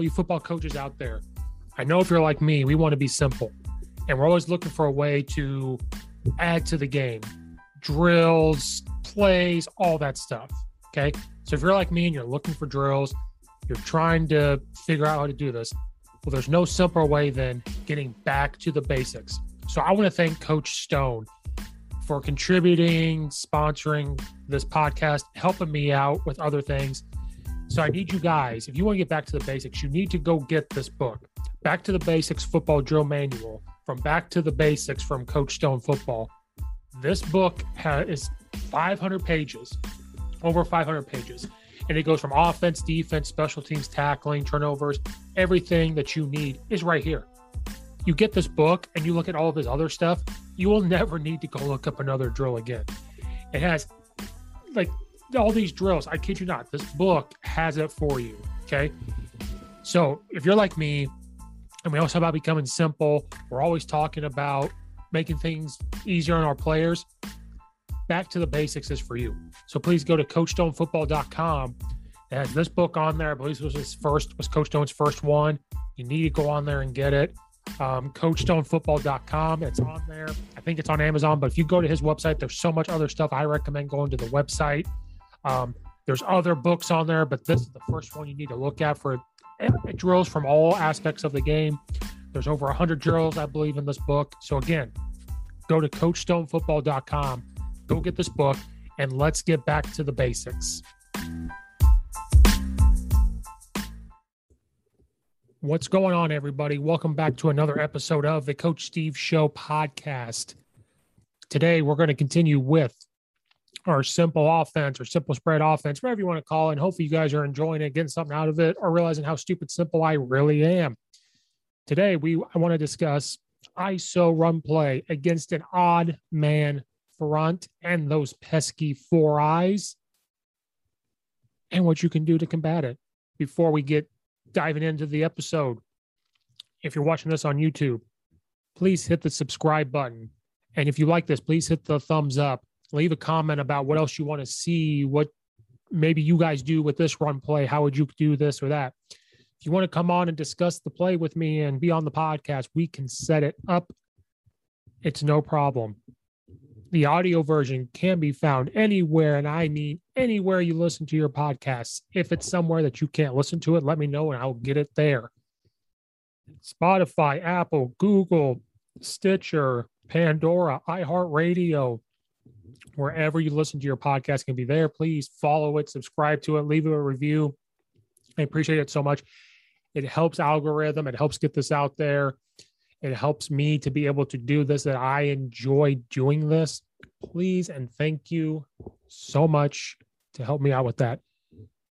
all you football coaches out there, I know if you're like me, we want to be simple. And we're always looking for a way to add to the game drills, plays, all that stuff. Okay. So if you're like me and you're looking for drills, you're trying to figure out how to do this, well, there's no simpler way than getting back to the basics. So I want to thank Coach Stone for contributing, sponsoring this podcast, helping me out with other things. So I need you guys, if you want to get back to the basics, you need to go get this book, Back to the Basics Football Drill Manual from Back to the Basics from Coach Stone Football. This book ha- is 500 pages, over 500 pages, and it goes from offense, defense, special teams, tackling, turnovers, everything that you need is right here. You get this book and you look at all of this other stuff, you will never need to go look up another drill again. It has like all these drills. I kid you not. This book has it for you. Okay. So if you're like me, and we talk about becoming simple, we're always talking about making things easier on our players. Back to the basics is for you. So please go to coachstonefootball.com. It has this book on there. I believe this was his first, was Coach Stone's first one. You need to go on there and get it. Um, coachstonefootball.com. It's on there. I think it's on Amazon, but if you go to his website, there's so much other stuff. I recommend going to the website. Um, there's other books on there, but this is the first one you need to look at for drills from all aspects of the game. There's over 100 drills, I believe, in this book. So, again, go to coachstonefootball.com, go get this book, and let's get back to the basics. What's going on, everybody? Welcome back to another episode of the Coach Steve Show podcast. Today, we're going to continue with our simple offense or simple spread offense, whatever you want to call it. And hopefully, you guys are enjoying it, getting something out of it, or realizing how stupid simple I really am. Today, we I want to discuss ISO run play against an odd man front and those pesky four eyes, and what you can do to combat it. Before we get diving into the episode, if you're watching this on YouTube, please hit the subscribe button. And if you like this, please hit the thumbs up leave a comment about what else you want to see, what maybe you guys do with this run play. How would you do this or that? If you want to come on and discuss the play with me and be on the podcast, we can set it up. It's no problem. The audio version can be found anywhere, and I mean anywhere you listen to your podcasts. If it's somewhere that you can't listen to it, let me know and I'll get it there. Spotify, Apple, Google, Stitcher, Pandora, iHeartRadio, wherever you listen to your podcast can be there. Please follow it, subscribe to it, leave it a review. I appreciate it so much. It helps algorithm. It helps get this out there. It helps me to be able to do this. That I enjoy doing this. Please and thank you so much to help me out with that.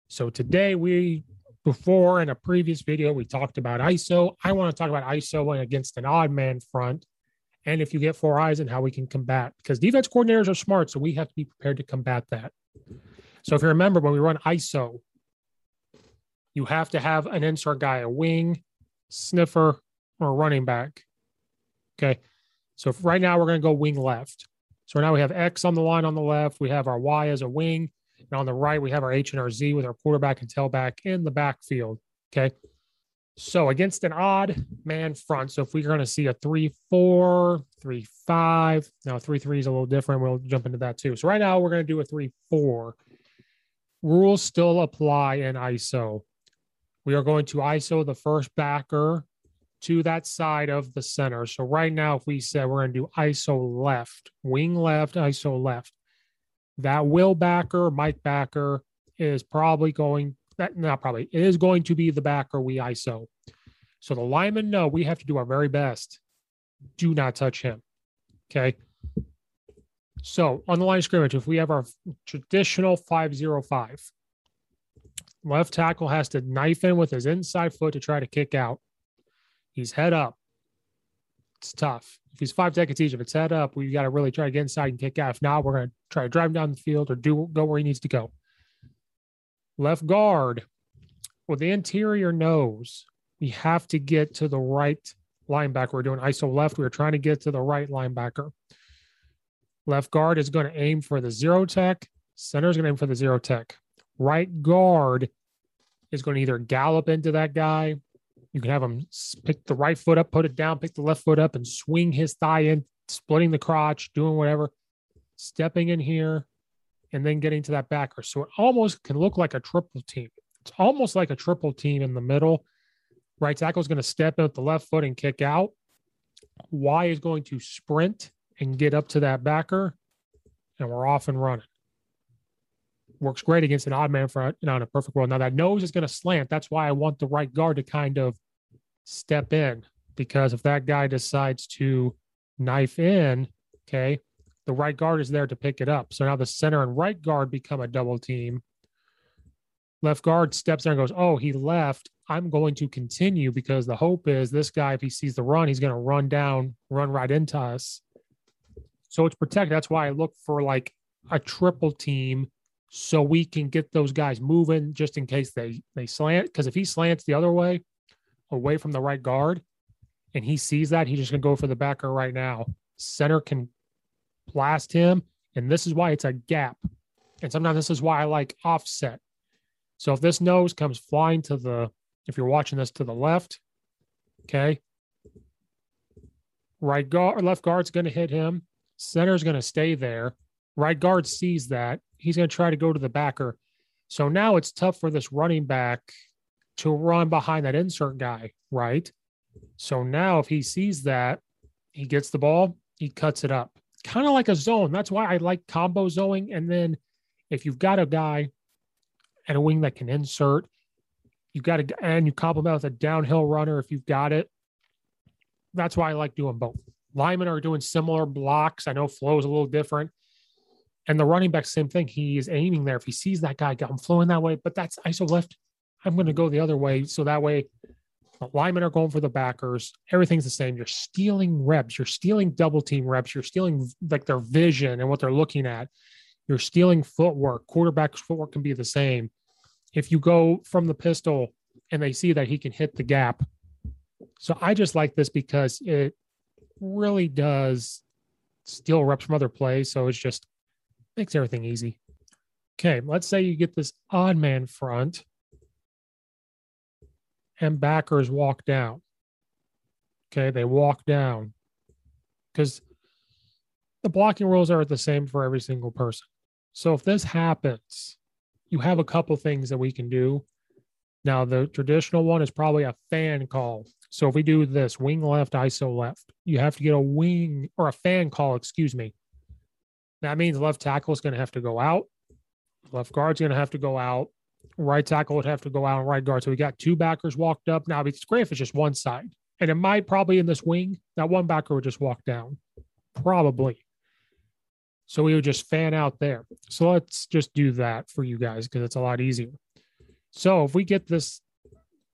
So today we before in a previous video we talked about ISO. I want to talk about ISO against an odd man front and if you get four eyes and how we can combat because defense coordinators are smart so we have to be prepared to combat that. So if you remember when we run iso you have to have an insert guy a wing sniffer or running back okay? So right now we're going to go wing left. So now we have x on the line on the left we have our y as a wing and on the right we have our h and our z with our quarterback and tailback in the backfield okay so against an odd man front, so if we're going to see a three four, three five, now three three is a little different. We'll jump into that too. So right now we're going to do a three four. rules still apply in ISO. We are going to ISO the first backer to that side of the center. So right now, if we said we're going to do ISO left, wing left, ISO left, that will backer, Mike backer is probably going that not probably is going to be the backer we ISO. So the linemen know we have to do our very best. Do not touch him. Okay. So on the line of scrimmage, if we have our traditional 505, left tackle has to knife in with his inside foot to try to kick out. He's head up. It's tough. If he's five seconds each, if it's head up, we've got to really try to get inside and kick out. If not, we're going to try to drive him down the field or do go where he needs to go. Left guard, well, the interior knows we have to get to the right linebacker. We're doing ISO left. We are trying to get to the right linebacker. Left guard is going to aim for the zero tech. Center is going to aim for the zero tech. Right guard is going to either gallop into that guy. You can have him pick the right foot up, put it down, pick the left foot up, and swing his thigh in, splitting the crotch, doing whatever, stepping in here, and then getting to that backer. So it almost can look like a triple team. It's almost like a triple team in the middle. Right tackle is going to step in with the left foot and kick out. Y is going to sprint and get up to that backer, and we're off and running. Works great against an odd man front, you know, in a perfect world. Now that nose is going to slant. That's why I want the right guard to kind of step in because if that guy decides to knife in, okay, the right guard is there to pick it up. So now the center and right guard become a double team. Left guard steps there and goes, Oh, he left. I'm going to continue because the hope is this guy, if he sees the run, he's going to run down, run right into us. So it's protected. That's why I look for like a triple team so we can get those guys moving just in case they they slant. Because if he slants the other way, away from the right guard, and he sees that, he's just gonna go for the backer right now. Center can blast him, and this is why it's a gap. And sometimes this is why I like offset. So if this nose comes flying to the, if you're watching this to the left, okay, right guard, left guard's going to hit him. Center's going to stay there. Right guard sees that. He's going to try to go to the backer. So now it's tough for this running back to run behind that insert guy, right? So now if he sees that, he gets the ball, he cuts it up. Kind of like a zone. That's why I like combo zoning. And then if you've got a guy and a wing that can insert, you've got to, and you complement with a downhill runner if you've got it. That's why I like doing both linemen are doing similar blocks. I know flow is a little different. And the running back, same thing. He is aiming there. If he sees that guy, I'm flowing that way, but that's ISO left. I'm going to go the other way. So that way, the linemen are going for the backers. Everything's the same. You're stealing reps. You're stealing double team reps. You're stealing like their vision and what they're looking at. You're stealing footwork. Quarterback's footwork can be the same. If you go from the pistol and they see that he can hit the gap. So I just like this because it really does steal reps from other plays. So it's just makes everything easy. Okay, let's say you get this odd man front and backers walk down. Okay, they walk down because the blocking rules are the same for every single person. So if this happens, you have a couple things that we can do. Now, the traditional one is probably a fan call. So if we do this wing left, ISO left, you have to get a wing or a fan call, excuse me. That means left tackle is going to have to go out. Left guard's going to have to go out. Right tackle would have to go out and right guard. So we got two backers walked up. Now it's great if it's just one side. And it might probably in this wing, that one backer would just walk down. Probably. So we would just fan out there. So let's just do that for you guys because it's a lot easier. So if we get this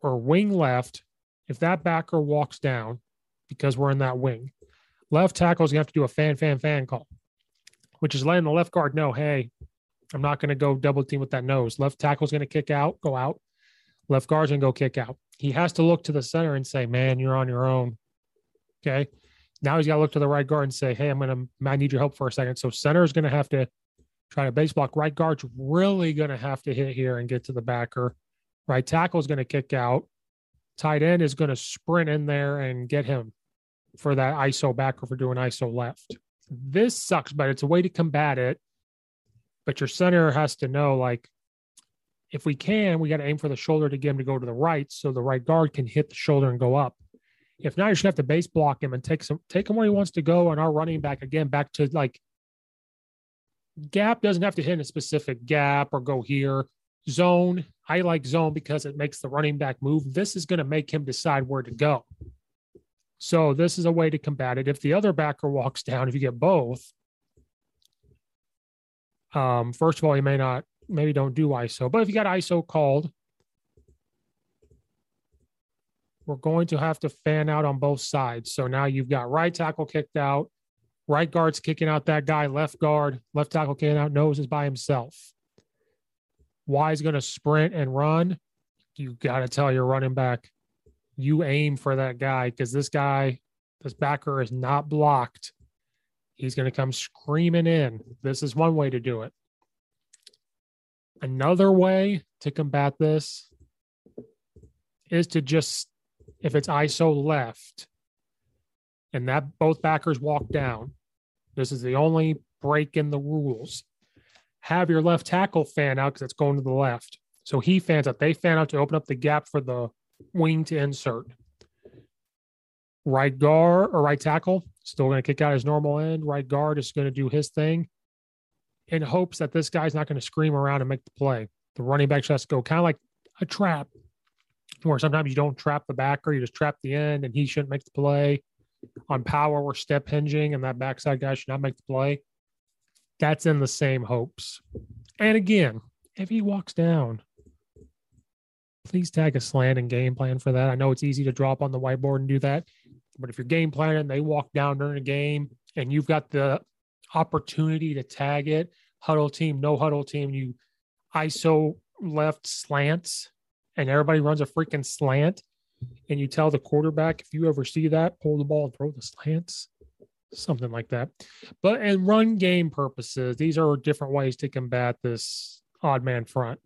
or wing left, if that backer walks down because we're in that wing, left tackle is going to have to do a fan, fan, fan call, which is letting the left guard know, hey, I'm not going to go double team with that nose. Left tackle is going to kick out, go out. Left guard's going to go kick out. He has to look to the center and say, man, you're on your own. Okay. Now he's got to look to the right guard and say, hey, I'm going to, I need your help for a second. So center is going to have to try to base block. Right guard's really going to have to hit here and get to the backer. Right tackle is going to kick out tight end is going to sprint in there and get him for that ISO backer for doing ISO left. This sucks, but it's a way to combat it. But your center has to know, like, if we can, we got to aim for the shoulder to get him to go to the right so the right guard can hit the shoulder and go up. If not, you should have to base block him and take some take him where he wants to go and our running back again back to like gap doesn't have to hit a specific gap or go here. Zone, I like zone because it makes the running back move. This is going to make him decide where to go. So this is a way to combat it. If the other backer walks down, if you get both, um, first of all, you may not, maybe don't do ISO, but if you got ISO called, we're going to have to fan out on both sides. So now you've got right tackle kicked out, right guard's kicking out that guy, left guard, left tackle kicking out, nose is by himself. Y is going to sprint and run. You got to tell your running back, you aim for that guy because this guy, this backer is not blocked. He's going to come screaming in. This is one way to do it. Another way to combat this is to just if it's ISO left and that both backers walk down, this is the only break in the rules. Have your left tackle fan out because it's going to the left. So he fans out. They fan out to open up the gap for the wing to insert. Right guard or right tackle still going to kick out his normal end. Right guard is going to do his thing in hopes that this guy's not going to scream around and make the play. The running back has to go kind of like a trap where sometimes you don't trap the backer, you just trap the end, and he shouldn't make the play. On power, we're step hinging, and that backside guy should not make the play. That's in the same hopes. And again, if he walks down, please tag a slant and game plan for that. I know it's easy to drop on the whiteboard and do that, but if you're game planning they walk down during a game and you've got the opportunity to tag it, huddle team, no huddle team, you ISO left slants and everybody runs a freaking slant. And you tell the quarterback if you ever see that pull the ball and throw the slants. Something like that. But in run game purposes these are different ways to combat this odd man front.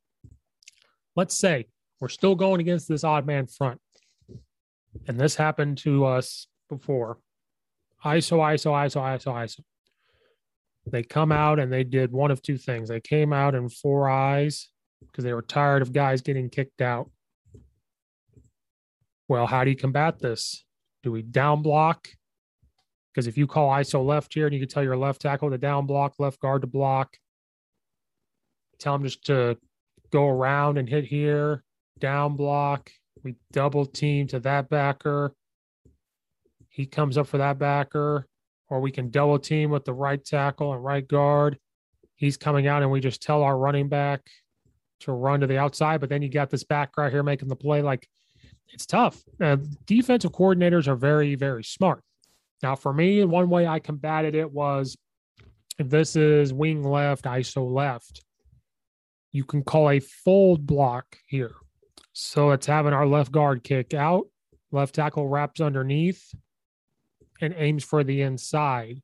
Let's say we're still going against this odd man front and this happened to us before iso iso iso iso iso they come out and they did one of two things they came out in four eyes because they were tired of guys getting kicked out. Well, how do you combat this? Do we down block? Because if you call ISO left here and you can tell your left tackle to down block, left guard to block, tell them just to go around and hit here, down block. We double team to that backer. He comes up for that backer, or we can double team with the right tackle and right guard. He's coming out, and we just tell our running back to run to the outside, but then you got this back right here making the play. Like it's tough. Uh, defensive coordinators are very, very smart. Now, for me, one way I combated it was if this is wing left, ISO left, you can call a fold block here. So it's having our left guard kick out, left tackle wraps underneath and aims for the inside.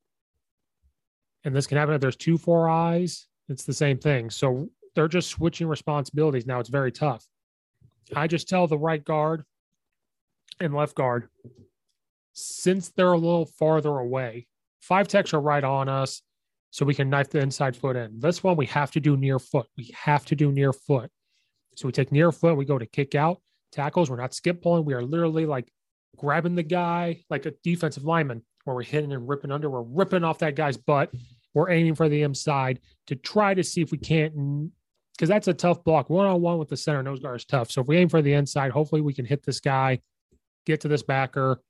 And this can happen if there's two four eyes. It's the same thing. So they're just switching responsibilities now. It's very tough. I just tell the right guard and left guard, since they're a little farther away, five techs are right on us, so we can knife the inside foot in. This one we have to do near foot. We have to do near foot. So we take near foot, we go to kick out tackles. We're not skip pulling. We are literally like grabbing the guy like a defensive lineman where we're hitting and ripping under. We're ripping off that guy's butt. We're aiming for the inside to try to see if we can't because that's a tough block. One on one with the center nose guard is tough. So if we aim for the inside, hopefully we can hit this guy, get to this backer.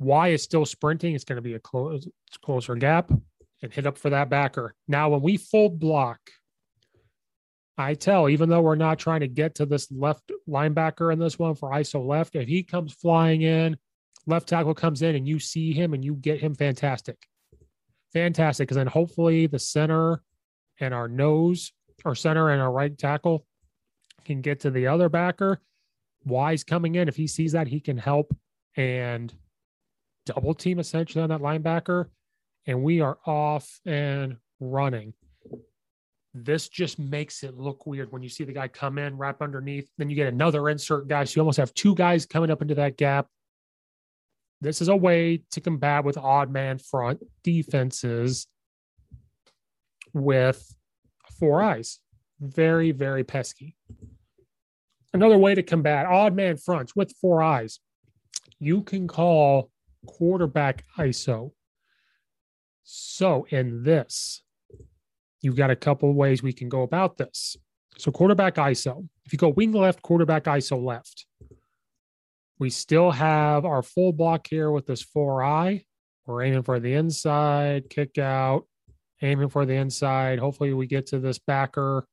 Y is still sprinting. It's going to be a close, closer gap and hit up for that backer. Now, when we fold block, I tell, even though we're not trying to get to this left linebacker in this one for ISO left, if he comes flying in, left tackle comes in and you see him and you get him, fantastic. Fantastic. Because then hopefully the center and our nose our center and our right tackle can get to the other backer. Y's coming in. If he sees that, he can help and double team essentially on that linebacker. And we are off and running. This just makes it look weird when you see the guy come in, wrap underneath, then you get another insert guy. So you almost have two guys coming up into that gap. This is a way to combat with odd man front defenses with four eyes. Very, very pesky. another way to combat odd man fronts with four eyes. You can call quarterback ISO. So in this, you've got a couple ways we can go about this. So quarterback ISO. If you go wing left, quarterback ISO left. We still have our fold block here with this four eye. We're aiming for the inside, kick out, aiming for the inside. Hopefully, we get to this backer.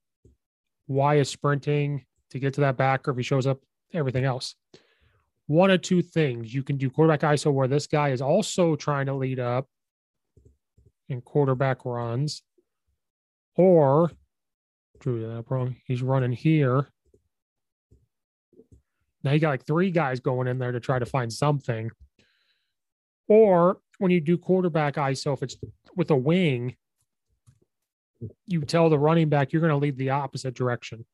Y is sprinting to get to that backer. If he shows up, everything else. One of two things you can do quarterback ISO where this guy is also trying to lead up in quarterback runs, or drew that wrong. He's running here. Now you got like three guys going in there to try to find something. Or when you do quarterback ISO, if it's with a wing, you tell the running back you're going to lead the opposite direction.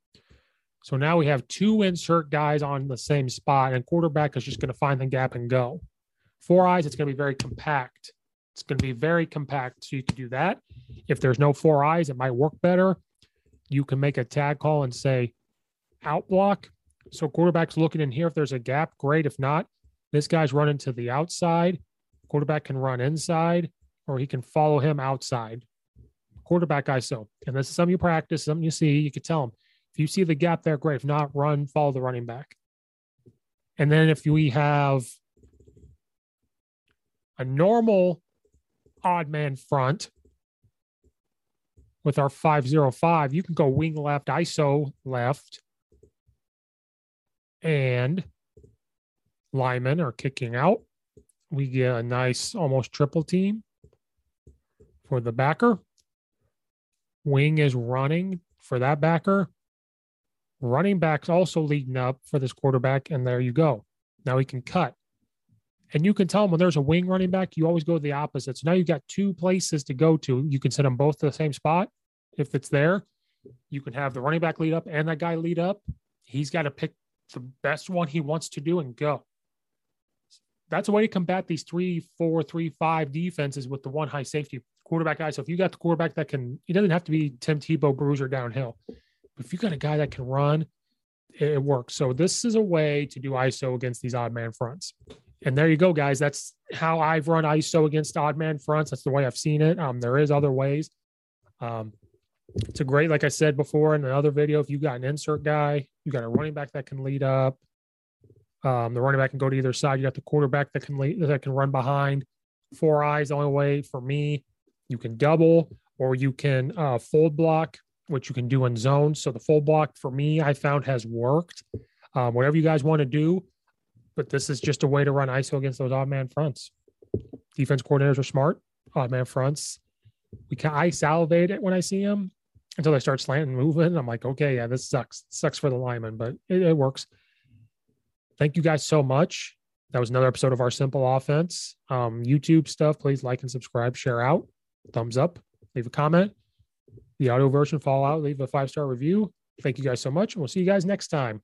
So now we have two insert guys on the same spot, and quarterback is just going to find the gap and go. Four eyes, it's going to be very compact. It's going to be very compact. So you can do that. If there's no four eyes, it might work better. You can make a tag call and say out block. So quarterback's looking in here. If there's a gap, great. If not, this guy's running to the outside. Quarterback can run inside or he can follow him outside. Quarterback ISO. And this is something you practice, something you see. You could tell him if you see the gap there, great. If not, run, follow the running back. And then if we have a normal odd man front with our 505, you can go wing left, ISO left, and linemen are kicking out. We get a nice almost triple team for the backer. Wing is running for that backer. Running backs also leading up for this quarterback, and there you go. Now he can cut. And you can tell them when there's a wing running back, you always go to the opposite. So now you've got two places to go to. You can send them both to the same spot if it's there. You can have the running back lead up and that guy lead up. He's got to pick the best one he wants to do and go. That's a way to combat these three, four, three, five defenses with the one high safety quarterback guy. So if you got the quarterback that can, he doesn't have to be Tim Tebow bruiser downhill. But if you got a guy that can run, it works. So this is a way to do ISO against these odd man fronts. And there you go, guys. That's how I've run ISO against odd man fronts. That's the way I've seen it. Um, there is other ways. Um, it's a great, like I said before in another video, if you got an insert guy, you got a running back that can lead up. Um, the running back can go to either side. You got the quarterback that can lead, that can run behind. Four eyes, the only way for me. You can double or you can uh, fold block, which you can do in zone. So the fold block for me, I found has worked. Um, whatever you guys want to do, but this is just a way to run ISO against those odd man fronts. Defense coordinators are smart. Odd man fronts. We can, I salivate it when I see them until they start slanting moving. I'm like, okay, yeah, this sucks. It sucks for the lineman, but it, it works. Thank you guys so much. That was another episode of our simple offense. Um, YouTube stuff, please like and subscribe, share out, thumbs up, leave a comment. The audio version, fall out, leave a five star review. Thank you guys so much. And we'll see you guys next time.